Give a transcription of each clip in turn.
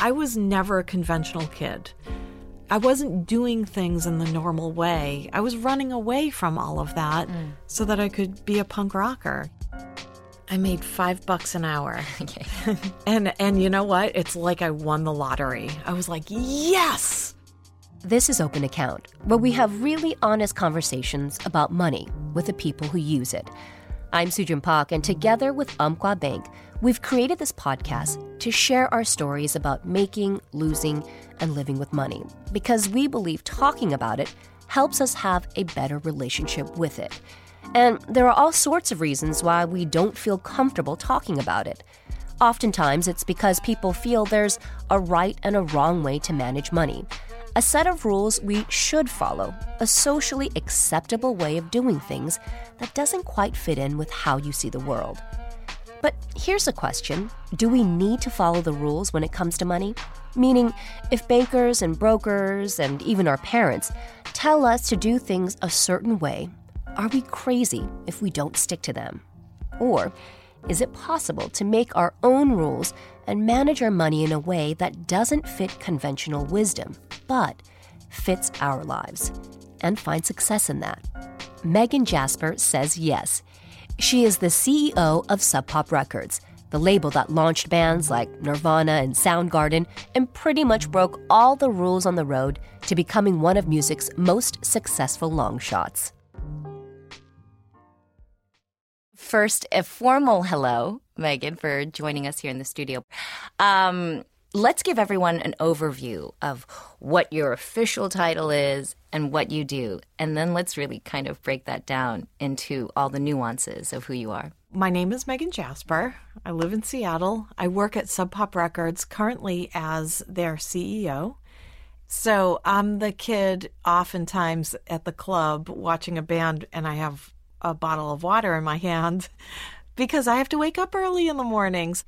I was never a conventional kid. I wasn't doing things in the normal way. I was running away from all of that mm. so that I could be a punk rocker. I made five bucks an hour. Okay. and and you know what? It's like I won the lottery. I was like, yes. This is Open Account, where we have really honest conversations about money with the people who use it. I'm Sujin Park, and together with Umpqua Bank, we've created this podcast to share our stories about making, losing, and living with money because we believe talking about it helps us have a better relationship with it. And there are all sorts of reasons why we don't feel comfortable talking about it. Oftentimes, it's because people feel there's a right and a wrong way to manage money, a set of rules we should follow, a socially acceptable way of doing things that doesn't quite fit in with how you see the world. But here's a question Do we need to follow the rules when it comes to money? Meaning, if bankers and brokers and even our parents tell us to do things a certain way, are we crazy if we don't stick to them? Or is it possible to make our own rules and manage our money in a way that doesn't fit conventional wisdom, but fits our lives, and find success in that? Megan Jasper says yes. She is the CEO of Sub Pop Records, the label that launched bands like Nirvana and Soundgarden and pretty much broke all the rules on the road to becoming one of music's most successful long shots. First, a formal hello, Megan, for joining us here in the studio. Um, let's give everyone an overview of what your official title is and what you do. And then let's really kind of break that down into all the nuances of who you are. My name is Megan Jasper. I live in Seattle. I work at Sub Pop Records currently as their CEO. So I'm the kid oftentimes at the club watching a band, and I have a bottle of water in my hand because I have to wake up early in the mornings.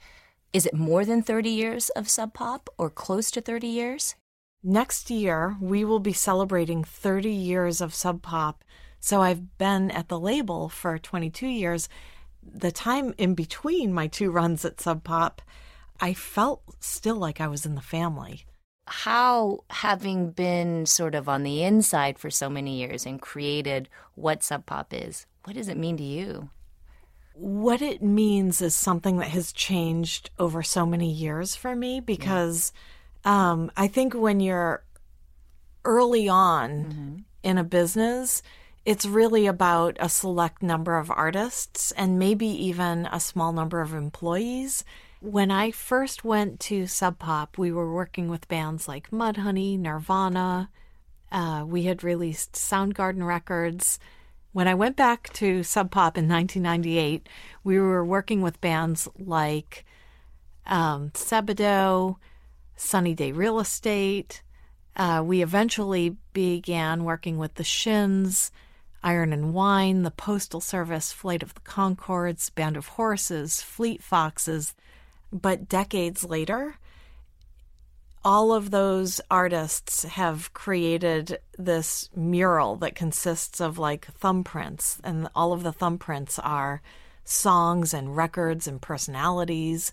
Is it more than 30 years of Sub Pop or close to 30 years? Next year, we will be celebrating 30 years of Sub Pop. So I've been at the label for 22 years. The time in between my two runs at Sub Pop, I felt still like I was in the family. How, having been sort of on the inside for so many years and created what Sub Pop is, what does it mean to you? What it means is something that has changed over so many years for me because yeah. um, I think when you're early on mm-hmm. in a business, it's really about a select number of artists and maybe even a small number of employees. When I first went to Sub Pop, we were working with bands like Mudhoney, Nirvana. Uh, we had released Soundgarden records. When I went back to Sub Pop in 1998, we were working with bands like um, Sunny Day Real Estate. Uh, we eventually began working with the Shins, Iron and Wine, the Postal Service, Flight of the Conchords, Band of Horses, Fleet Foxes. But decades later, all of those artists have created this mural that consists of like thumbprints, and all of the thumbprints are songs and records and personalities.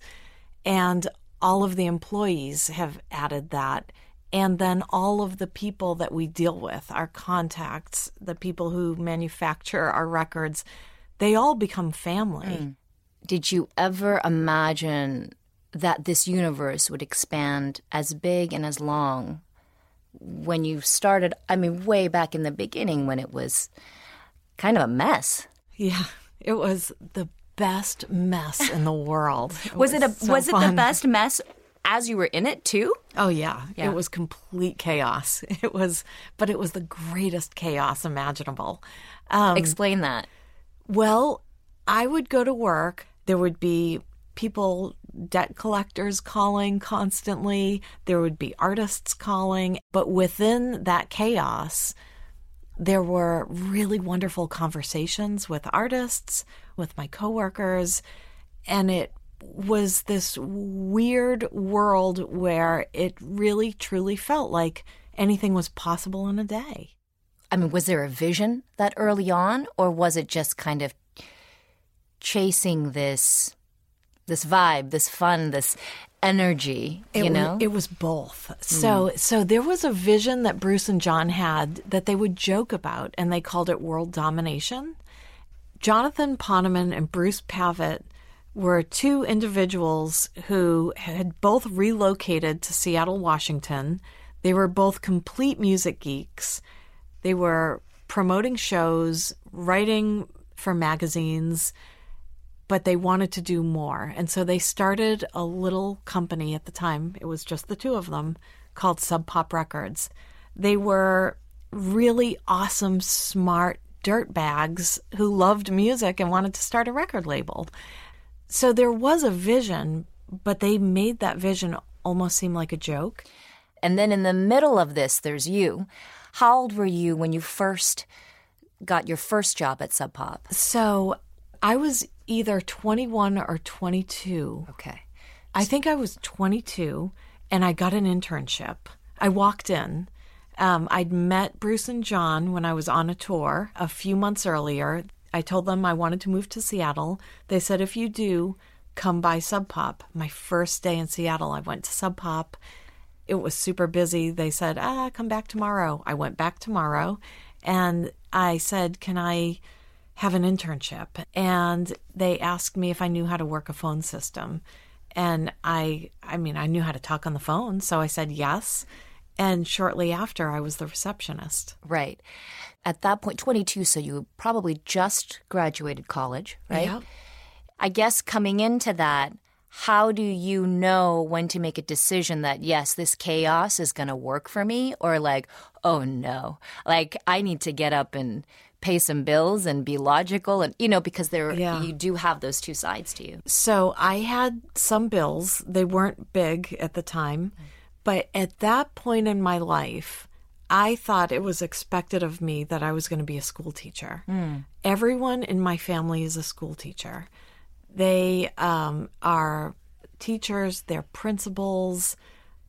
And all of the employees have added that. And then all of the people that we deal with, our contacts, the people who manufacture our records, they all become family. Mm. Did you ever imagine that this universe would expand as big and as long when you started, I mean, way back in the beginning when it was kind of a mess. Yeah, it was the best mess in the world. It was, was, it a so was fun. it the best mess as you were in it too? Oh yeah. yeah. It was complete chaos. It was but it was the greatest chaos imaginable. Um, Explain that. Well, I would go to work, there would be people debt collectors calling constantly, there would be artists calling, but within that chaos, there were really wonderful conversations with artists, with my coworkers, and it was this weird world where it really truly felt like anything was possible in a day. I mean, was there a vision that early on, or was it just kind of chasing this this vibe, this fun, this energy, It you wa- know? it was both. Mm. So so there was a vision that Bruce and John had that they would joke about, and they called it world domination. Jonathan Poneman and Bruce Pavitt were two individuals who had both relocated to Seattle, Washington. They were both complete music geeks. They were promoting shows, writing for magazines, but they wanted to do more. And so they started a little company at the time. It was just the two of them called Sub Pop Records. They were really awesome, smart dirtbags who loved music and wanted to start a record label. So there was a vision, but they made that vision almost seem like a joke. And then in the middle of this, there's you. How old were you when you first got your first job at Sub Pop? So I was either 21 or 22. Okay. I think I was 22 and I got an internship. I walked in. Um, I'd met Bruce and John when I was on a tour a few months earlier. I told them I wanted to move to Seattle. They said, if you do, come by Sub Pop. My first day in Seattle, I went to Sub Pop. It was super busy. They said, ah, come back tomorrow. I went back tomorrow and I said, can I have an internship? And they asked me if I knew how to work a phone system. And I, I mean, I knew how to talk on the phone. So I said yes. And shortly after, I was the receptionist. Right. At that point, 22, so you probably just graduated college, right? Yep. I guess coming into that, how do you know when to make a decision that, yes, this chaos is going to work for me? Or like, oh no, like I need to get up and pay some bills and be logical and you know because there Yeah. you do have those two sides to you So I had some bills. They weren't big at the time. But at that point in my life, I thought it was expected of me that I was going to be a school teacher. Everyone in my family is a school teacher. They um, are teachers, they're principals.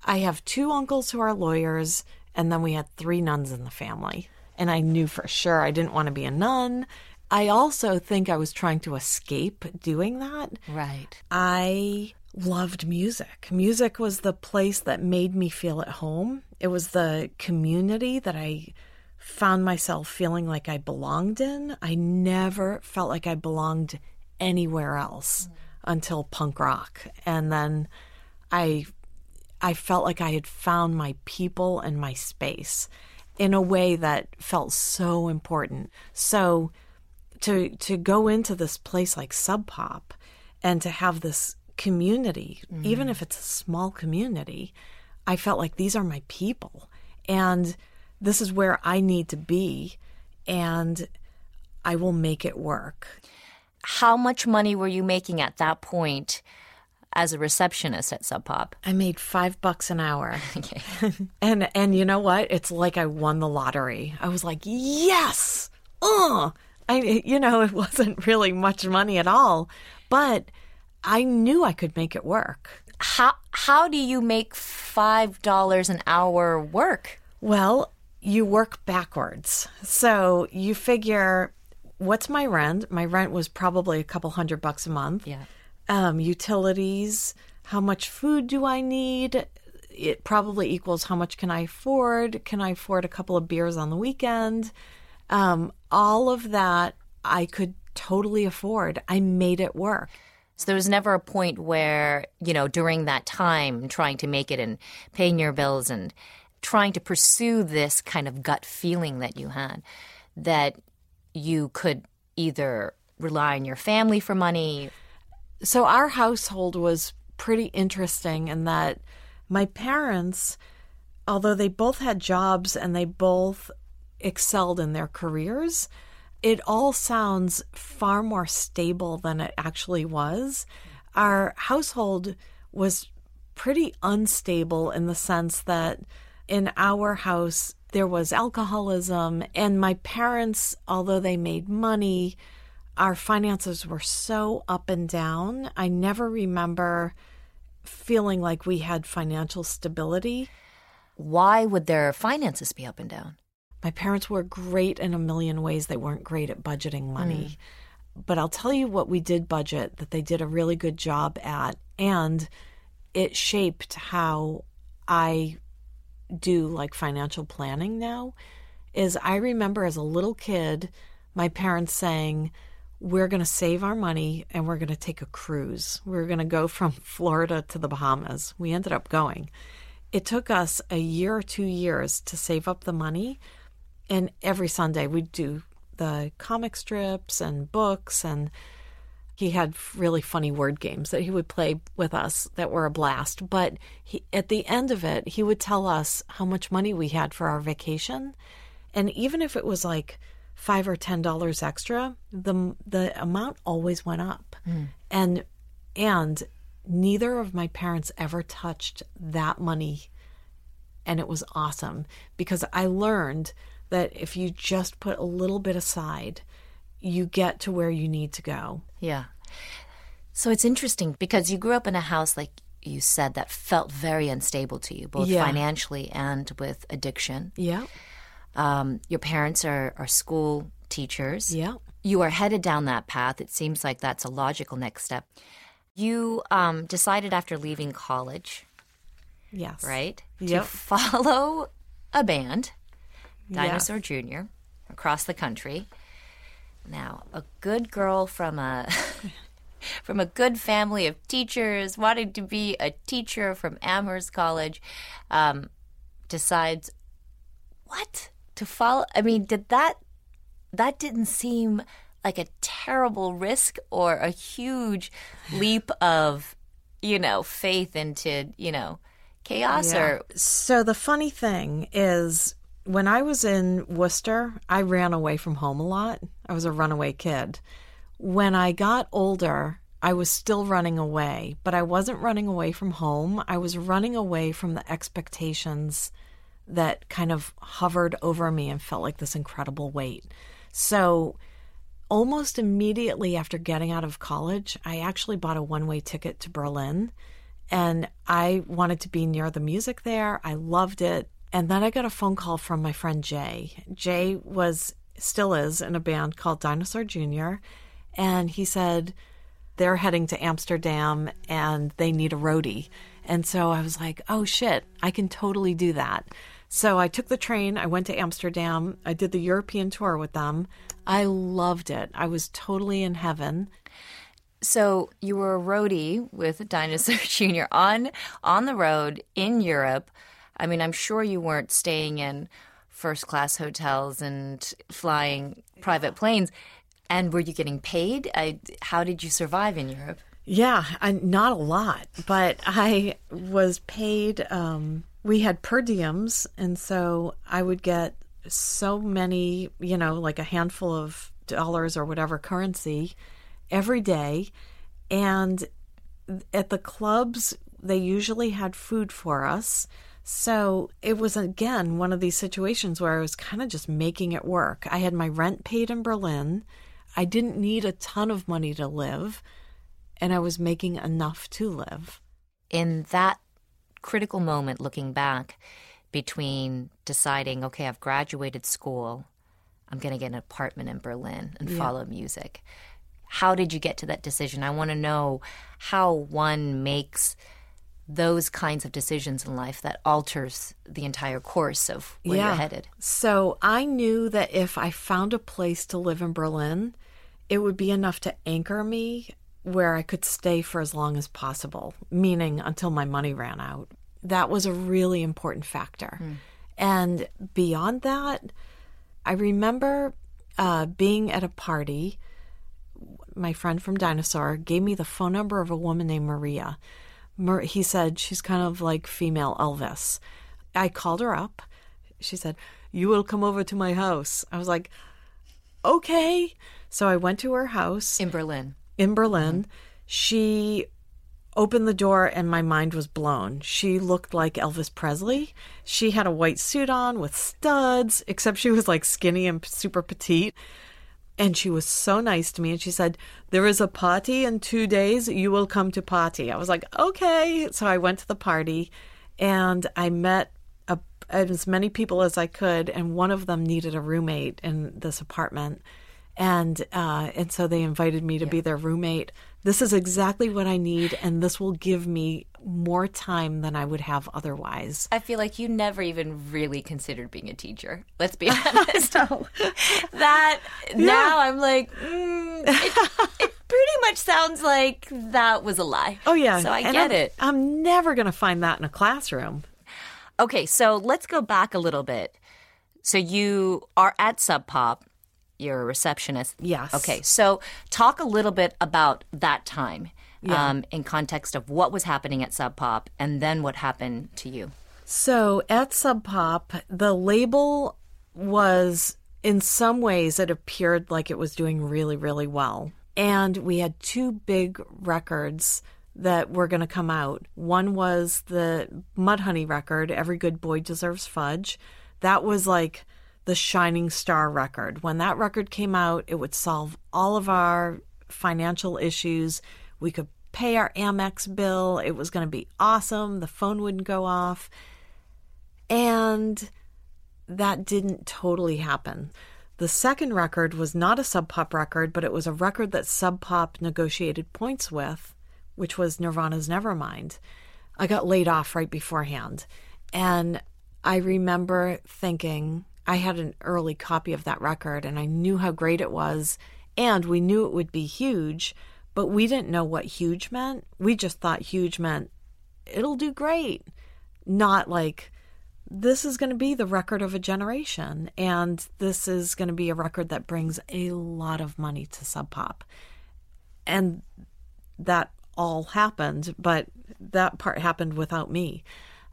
I have two uncles who are lawyers, and then we had three nuns in the family. And I knew for sure I didn't want to be a nun. I also think I was trying to escape doing that. right I loved music. Music was the place that made me feel at home. It was the community that I found myself feeling like I belonged in. I never felt like I belonged anywhere else until punk rock. And then I I felt like I had found my people and my space in a way that felt so important. So to to go into this place like Sub Pop and to have this community, mm-hmm. even if it's a small community, I felt like these are my people and this is where I need to be and I will make it work. how much money were you making at that point as a receptionist at sub pop I made 5 bucks an hour. okay And and you know what? It's like I won the lottery. I was like, "Yes!" Uh. I you know, it wasn't really much money at all, but I knew I could make it work. how how do you make five dollars an hour work Well, you work backwards. So you figure what's my rent? My rent was probably a couple hundred bucks a month. Yeah. Um, utilities, how much food do I need? It probably equals how much can I afford? Can I afford a couple of beers on the weekend? Um, all of that I could totally afford. I made it work. So there was never a point where, you know, during that time trying to make it and paying your bills and trying to pursue this kind of gut feeling that you had that you could either rely on your family for money. So our household was pretty interesting in that my parents, although they both had jobs and they both excelled in their careers, it all sounds far more stable than it actually was. Our household was pretty unstable in the sense that in our house there was alcoholism, and my parents, although they made money, our finances were so up and down. I never remember feeling like we had financial stability. Why would their finances be up and down? My parents were great in a million ways. They weren't great at budgeting money. Mm. But I'll tell you what we did budget that they did a really good job at. And it shaped how I do like financial planning now. Is I remember as a little kid, my parents saying, we're going to save our money and we're going to take a cruise. We're going to go from Florida to the Bahamas. We ended up going. It took us a year or two years to save up the money. And every Sunday we'd do the comic strips and books. And he had really funny word games that he would play with us that were a blast. But he, at the end of it, he would tell us how much money we had for our vacation. And even if it was like, five or ten dollars extra, the the amount always went up, mm. and and neither of my parents ever touched that money, and it was awesome because I learned that if you just put a little bit aside, you get to where you need to go. Yeah. So it's interesting because you grew up in a house like you said that felt very unstable to you, both yeah. financially and with addiction. Yeah. Um, your parents are, are school teachers. Yeah. You are headed down that path. It seems like that's a logical next step. You um, decided after leaving college, yes, right, yep. to follow a band, Dinosaur yes. Jr., across the country. Now, a good girl from a from a good family of teachers, wanting to be a teacher from Amherst College, um, decides what to follow i mean did that that didn't seem like a terrible risk or a huge leap of you know faith into you know chaos yeah. or so the funny thing is when i was in worcester i ran away from home a lot i was a runaway kid when i got older I was still running away, but I wasn't running away from home. I was running away from the expectations that kind of hovered over me and felt like this incredible weight. So, almost immediately after getting out of college, I actually bought a one way ticket to Berlin and I wanted to be near the music there. I loved it. And then I got a phone call from my friend Jay. Jay was, still is, in a band called Dinosaur Jr. And he said, they're heading to Amsterdam and they need a roadie. And so I was like, oh shit, I can totally do that. So I took the train, I went to Amsterdam, I did the European tour with them. I loved it. I was totally in heaven. So you were a roadie with Dinosaur Jr. on on the road in Europe. I mean, I'm sure you weren't staying in first class hotels and flying private planes. And were you getting paid? I, how did you survive in Europe? Yeah, I, not a lot, but I was paid um, we had per diems, and so I would get so many, you know, like a handful of dollars or whatever currency every day. And at the clubs, they usually had food for us. So it was again one of these situations where I was kind of just making it work. I had my rent paid in Berlin. I didn't need a ton of money to live, and I was making enough to live. In that critical moment looking back between deciding, okay, I've graduated school, I'm going to get an apartment in Berlin and yeah. follow music. How did you get to that decision? I want to know how one makes those kinds of decisions in life that alters the entire course of where yeah. you're headed. So I knew that if I found a place to live in Berlin, it would be enough to anchor me where I could stay for as long as possible, meaning until my money ran out. That was a really important factor. Mm. And beyond that, I remember uh, being at a party. My friend from Dinosaur gave me the phone number of a woman named Maria. Mar- he said she's kind of like female Elvis. I called her up. She said, You will come over to my house. I was like, Okay. So I went to her house in Berlin in Berlin. Mm-hmm. She opened the door and my mind was blown. She looked like Elvis Presley. She had a white suit on with studs, except she was like skinny and super petite. And she was so nice to me. And she said, There is a party in two days. You will come to party. I was like, Okay. So I went to the party and I met a, as many people as I could. And one of them needed a roommate in this apartment and uh, and so they invited me to yeah. be their roommate. This is exactly what I need, and this will give me more time than I would have otherwise. I feel like you never even really considered being a teacher. Let's be honest. that now I'm like, mm, it, it pretty much sounds like that was a lie. Oh yeah, So I And get I'm- it. I'm never going to find that in a classroom. Okay, so let's go back a little bit. So you are at Sub Pop. You're a receptionist. Yes. Okay, so talk a little bit about that time um, in context of what was happening at Sub Pop and then what happened to you. So at Sub Pop, the label was in some ways it appeared like it was doing really, really well. And we had two big records that were going to come out. One was the Mudhoney record, Every Good Boy Deserves Fudge. That was like the shining star record. When that record came out, it would solve all of our financial issues. We could pay our Amex bill. It was going to be awesome. The phone wouldn't go off. And that didn't totally happen. The second record was not a Sub Pop record, but it was a record that Sub Pop negotiated points with, which was Nirvana's Nevermind. I got laid off right beforehand. And I remember thinking, I had an early copy of that record and I knew how great it was. And we knew it would be huge, but we didn't know what huge meant. We just thought huge meant it'll do great, not like this is going to be the record of a generation and this is going to be a record that brings a lot of money to Sub Pop. And that all happened, but that part happened without me.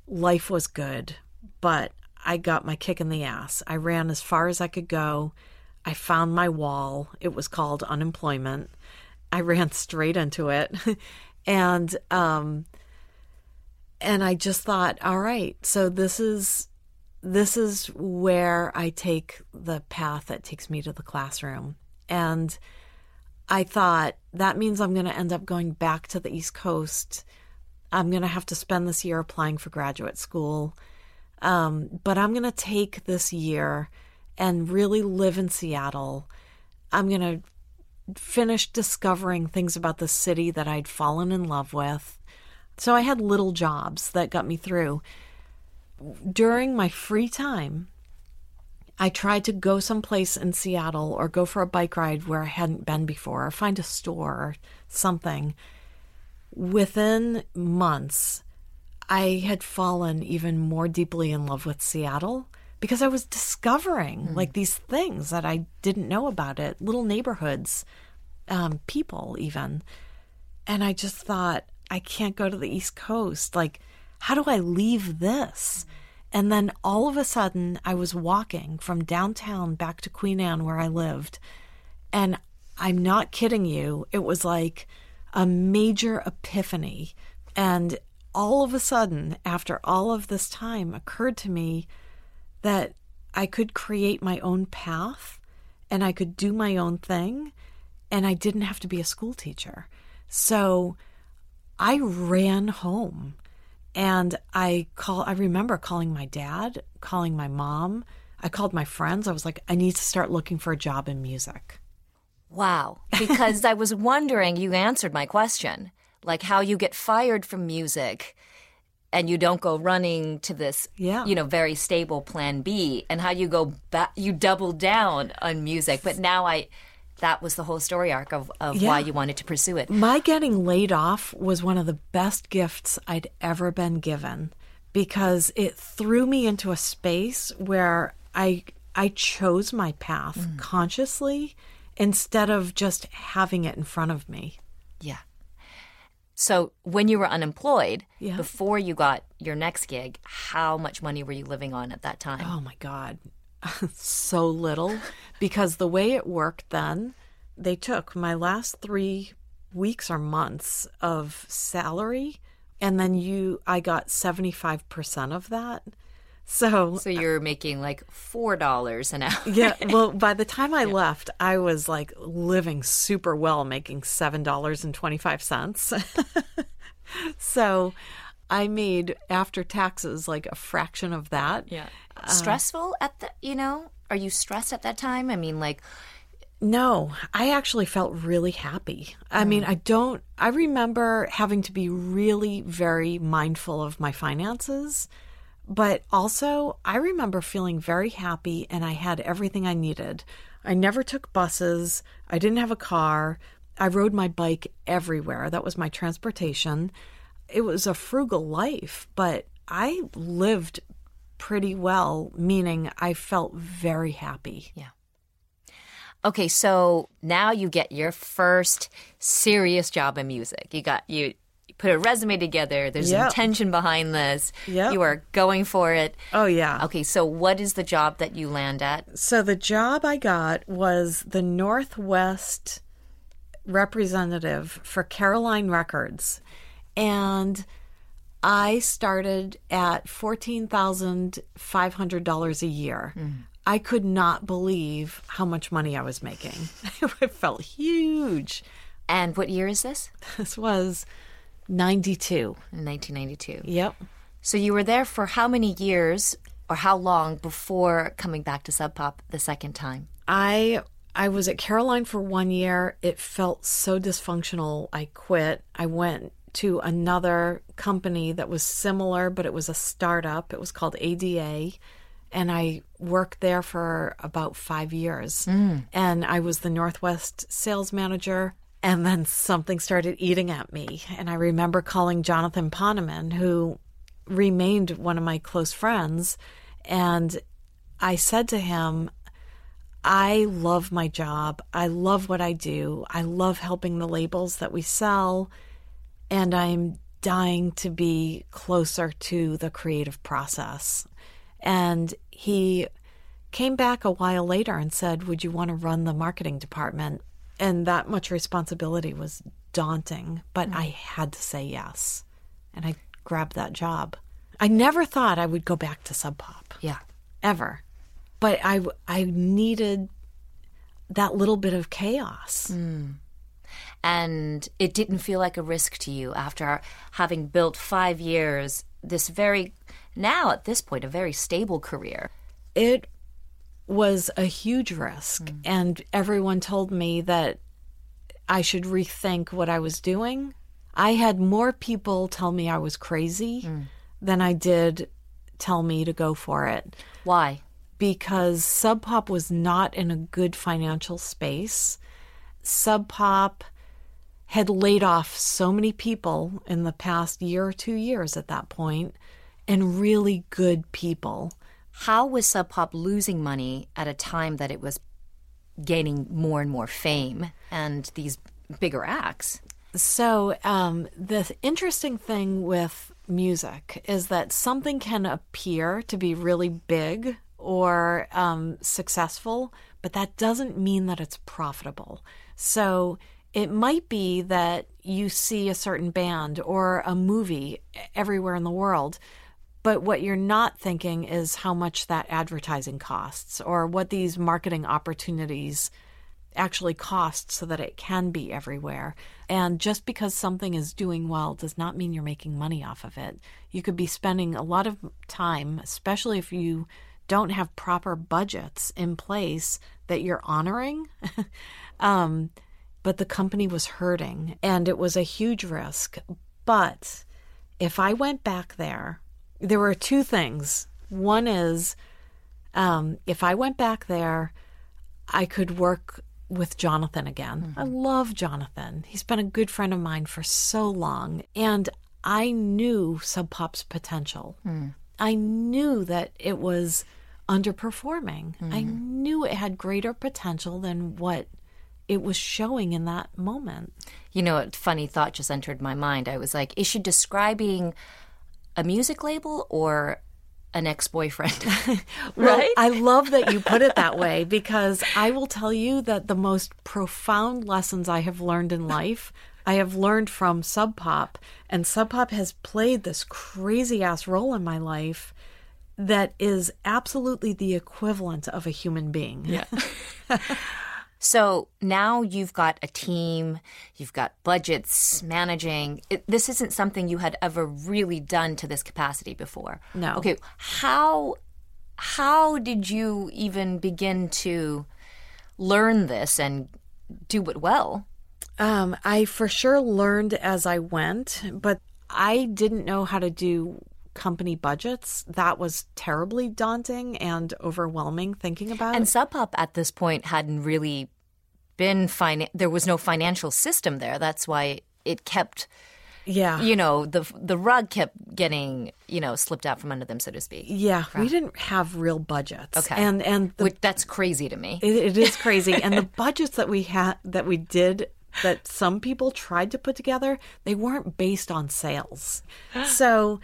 Life was good, but I got my kick in the ass. I ran as far as I could go. I found my wall. It was called unemployment. I ran straight into it. and um and I just thought, all right, so this is this is where I take the path that takes me to the classroom. And I thought that means I'm going to end up going back to the East Coast. I'm going to have to spend this year applying for graduate school. Um, but I'm going to take this year and really live in Seattle. I'm going to finish discovering things about the city that I'd fallen in love with. So I had little jobs that got me through. During my free time, I tried to go someplace in Seattle or go for a bike ride where I hadn't been before or find a store or something. Within months, I had fallen even more deeply in love with Seattle because I was discovering like these things that I didn't know about it, little neighborhoods, um, people, even. And I just thought, I can't go to the East Coast. Like, how do I leave this? And then all of a sudden, I was walking from downtown back to Queen Anne, where I lived. And I'm not kidding you, it was like a major epiphany. And all of a sudden, after all of this time, occurred to me that I could create my own path and I could do my own thing and I didn't have to be a school teacher. So I ran home and I call I remember calling my dad, calling my mom. I called my friends. I was like, I need to start looking for a job in music. Wow. Because I was wondering, you answered my question, like how you get fired from music and you don't go running to this, Yeah. you know, very stable plan B, and how you go back, you double down on music. But now I, that was the whole story arc of, of why you wanted to pursue it. My getting laid off was one of the best gifts I'd ever been given because it threw me into a space where I I chose my path mm. consciously instead of just having it in front of me. So when you were unemployed, Yeah. before you got your next gig, how much money were you living on at that time? Oh my God. so little. Because the way it worked then, they took my last three weeks or months of salary, and then you, I got 75% of that. So, So you're making like four dollars an hour. yeah, well, by the time I left, I was like living super well, making $7.25. so I made after taxes like a fraction of that. Yeah. Uh, Stressful at the, you know, are you stressed at that time? I mean, like, No, I actually felt really happy. I hmm. mean, I don't, I remember having to be really very mindful of my finances, but also I remember feeling very happy and I had everything I needed. I never took buses, I didn't have a car, I rode my bike everywhere. That was my transportation. It was a frugal life, but I lived pretty well, meaning I felt very happy. Yeah. Okay, so now you get your first serious job in music. You got you, put a resume together. There's Yep. intention behind this. Yep. You are going for it. Oh, yeah. Okay, so what is the job that you land at? So the job I got was the Northwest representative for Caroline Records. And I started at $14,500 a year. Mm. I could not believe how much money I was making. it felt huge. And what year is this? This was 92. In 1992. Yep. So you were there for how many years or how long before coming back to Sub Pop the second time? I I was at Caroline for one year. It felt so dysfunctional. I quit. I went to another company that was similar, but it was a startup. It was called ADA. And I worked there for about five years. Mm. And I was the Northwest sales manager. And then something started eating at me. And I remember calling Jonathan Poneman, who remained one of my close friends. And I said to him, I love my job. I love what I do. I love helping the labels that we sell. And I'm dying to be closer to the creative process. And he came back a while later and said, Would you want to run the marketing department? And that much responsibility was daunting, but I mm. had to say yes. And I grabbed that job. I never thought I would go back to Sub Pop Yeah. ever. But I I needed that little bit of chaos. Mm. And it didn't feel like a risk to you after having built five years, this very, now at this point, a very stable career. It was a huge risk mm. and everyone told me that I should rethink what I was doing. I had more people tell me I was crazy mm. than I did tell me to go for it. Why? because Sub Pop was not in a good financial space. Sub Pop had laid off so many people in the past year or two years at that point, and really good people. How was Sub Pop losing money at a time that it was gaining more and more fame and these bigger acts? So, um, the interesting thing with music is that something can appear to be really big or um, successful, but that doesn't mean that it's profitable. So, it might be that you see a certain band or a movie everywhere in the world, but what you're not thinking is how much that advertising costs or what these marketing opportunities actually cost so that it can be everywhere. And just because something is doing well does not mean you're making money off of it. You could be spending a lot of time, especially if you don't have proper budgets in place that you're honoring. um, but the company was hurting and it was a huge risk. But if I went back there, there were two things. One is um, if I went back there, I could work with Jonathan again. Mm-hmm. I love Jonathan. He's been a good friend of mine for so long. And I knew Sub Pop's potential. Mm. I knew that it was underperforming. I mm-hmm. knew it had greater potential than what it was showing in that moment. You know, a funny thought just entered my mind. I was like, is she describing a music label or an ex boyfriend? Well, Right? I love that you put it that way because I will tell you that the most profound lessons I have learned in life, I have learned from Sub Pop. And Sub Pop has played this crazy ass role in my life that is absolutely the equivalent of a human being. Yeah. So now you've got a team, you've got budgets, managing. It, this isn't something you had ever really done to this capacity before. No. Okay, how how did you even begin to learn this and do it well? Um, I for sure learned as I went, but I didn't know how to do company budgets. That was terribly daunting and overwhelming thinking about. And Sub Pop at this point hadn't really been fine. There was no financial system there. That's why it kept yeah. you know, the the rug kept getting, you know, slipped out from under them, so to speak. Yeah, we didn't have real budgets. Okay. And and the, Which, that's crazy to me. it, it is crazy. and the budgets that we had that we did that some people tried to put together, they weren't based on sales. So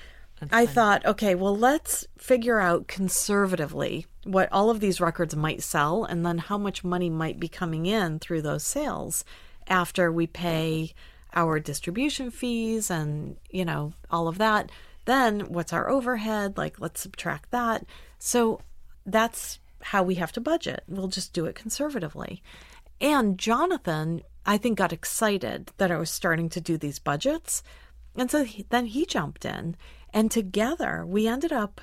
I thought, okay, well, let's figure out conservatively what all of these records might sell and then how much money might be coming in through those sales after we pay our distribution fees and, you know, all of that. Then what's our overhead? Like, let's subtract that. So that's how we have to budget. We'll just do it conservatively. And Jonathan, I think, got excited that I was starting to do these budgets. And so he, then he jumped in, and together we ended up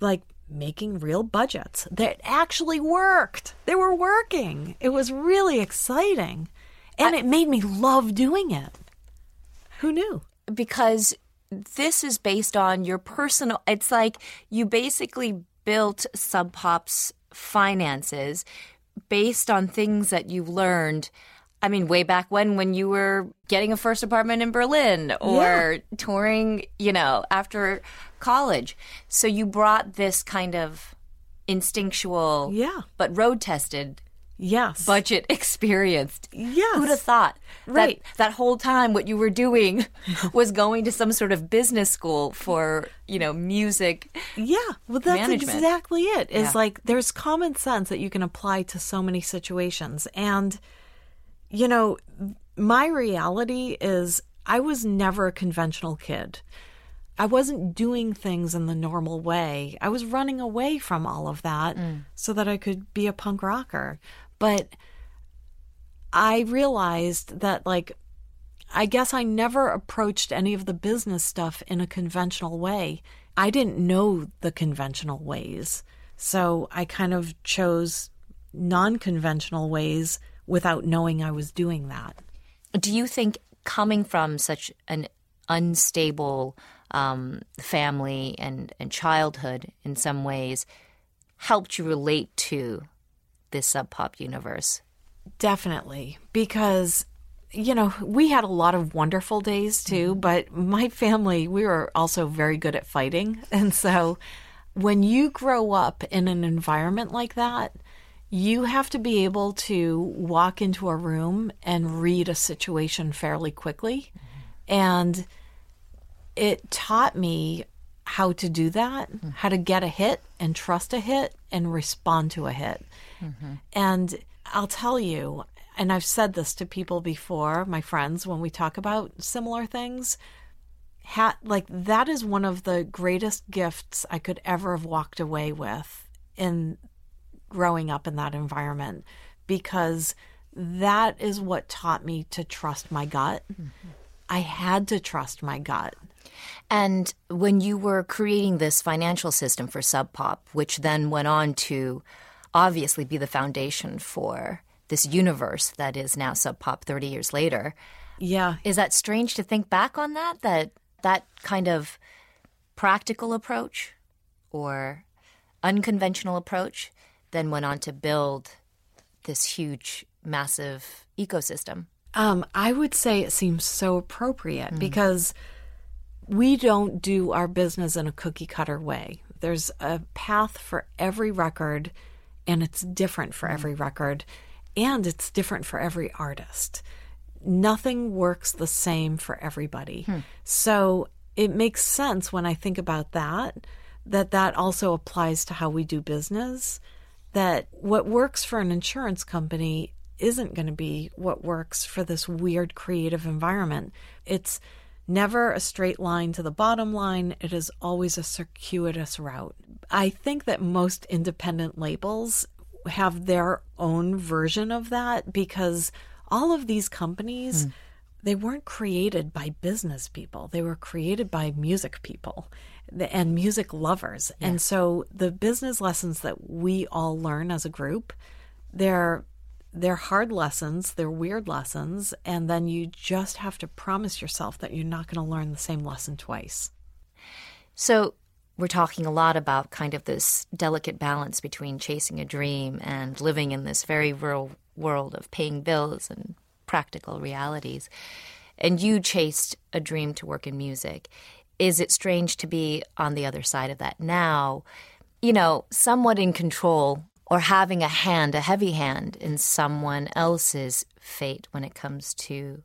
like making real budgets that actually worked. They were working. It was really exciting. And it made me love doing it. Who knew? because this is based on your personal it's like you basically built Sub Pop's finances based on things that you learned I mean, way back when, when you were getting a first apartment in Berlin or touring, you know, after college. So you brought this kind of instinctual, Yeah. but road tested Yes. budget experienced. Yes. Who'd have thought? Right. That, that whole time what you were doing was going to some sort of business school for, you know, music. Yeah, well, that's management. exactly it. Is Yeah. like there's common sense that you can apply to so many situations. And, you know, my reality is I was never a conventional kid. I wasn't doing things in the normal way. I was running away from all of that mm. so that I could be a punk rocker. But I realized that, like, I guess I never approached any of the business stuff in a conventional way. I didn't know the conventional ways. So I kind of chose non conventional ways without knowing I was doing that. Do you think coming from such an unstable um, family and, and childhood in some ways helped you relate to this sub pop universe? Definitely. Because, you know, we had a lot of wonderful days too, but my family, we were also very good at fighting. And so when you grow up in an environment like that, you have to be able to walk into a room and read a situation fairly quickly. And it taught me how to do that, how to get a hit and trust a hit and respond to a hit. And I'll tell you, and I've said this to people before, my friends, when we talk about similar things, ha- like that is one of the greatest gifts I could ever have walked away with in growing up in that environment because that is what taught me to trust my gut. I had to trust my gut. And when you were creating this financial system for Sub Pop, which then went on to obviously be the foundation for this universe that is now Sub Pop 30 years later, Yeah, is that strange to think back on that? That that kind of practical approach or unconventional approach then went on to build this huge, massive ecosystem. Um, I would say it seems so appropriate mm. because we don't do our business in a cookie cutter way. There's a path for every record, and it's different for mm. every record, and it's different for every artist. Nothing works the same for everybody. Hmm. So it makes sense when I think about that, that that also applies to how we do business that what works for an insurance company isn't going to be what works for this weird creative environment. It's never a straight line to the bottom line, it is always a circuitous route. I think that most independent labels have their own version of that because all of these companies hmm. they weren't created by business people they were created by music people the- and music lovers and so the business lessons that we all learn as a group they're they're hard lessons, they're weird lessons, and then you just have to promise yourself that you're not going to learn the same lesson twice. So, we're talking a lot about kind of this delicate balance between chasing a dream and living in this very real world of paying bills and practical realities. And you chased a dream to work in music. Is it strange to be on the other side of that now? You know, somewhat in control or having a hand, a heavy hand in someone else's fate when it comes to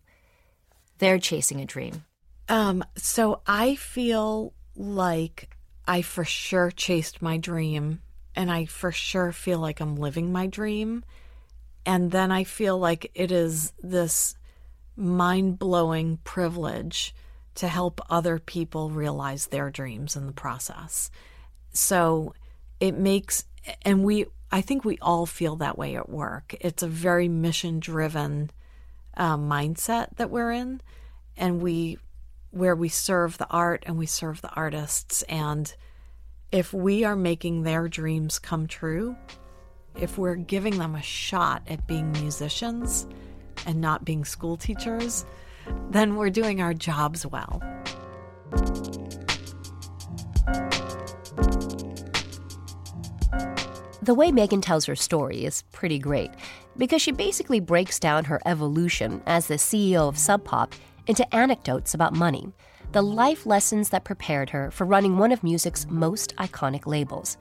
their chasing a dream? Um, so I feel like I for sure chased my dream and I for sure feel like I'm living my dream. And then I feel like it is this mind blowing privilege to help other people realize their dreams in the process. So it makes, and we I think we all feel that way at work. It's a very mission driven uh, mindset that we're in, and we where we serve the art and we serve the artists. And if we are making their dreams come true, if we're giving them a shot at being musicians and not being school teachers, then we're doing our jobs well. The way Megan tells her story is pretty great because she basically breaks down her evolution as the CEO of Sub Pop into anecdotes about money, the life lessons that prepared her for running one of music's most iconic labels.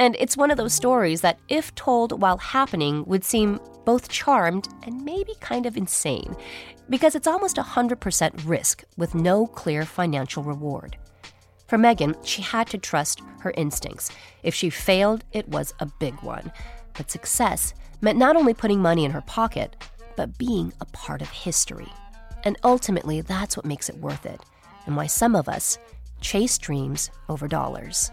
And it's one of those stories that, if told while happening, would seem both charmed and maybe kind of insane, because it's almost 100% risk with no clear financial reward. For Megan, she had to trust her instincts. If she failed, it was a big one. But success meant not only putting money in her pocket, but being a part of history. And ultimately, that's what makes it worth it, and why some of us chase dreams over dollars.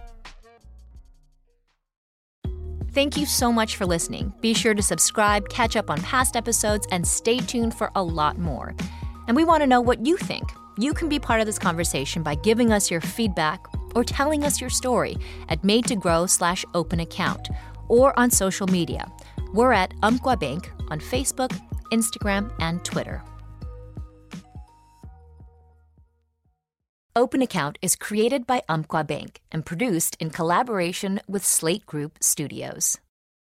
Thank you so much for listening. Be sure to subscribe, catch up on past episodes, and stay tuned for a lot more. And we want to know what you think. You can be part of this conversation by giving us your feedback or telling us your story at made to grow slash open account or on social media. We're at Umpqua Bank on Facebook, Instagram, and Twitter. Open Account is created by Umpqua Bank and produced in collaboration with Slate Group Studios.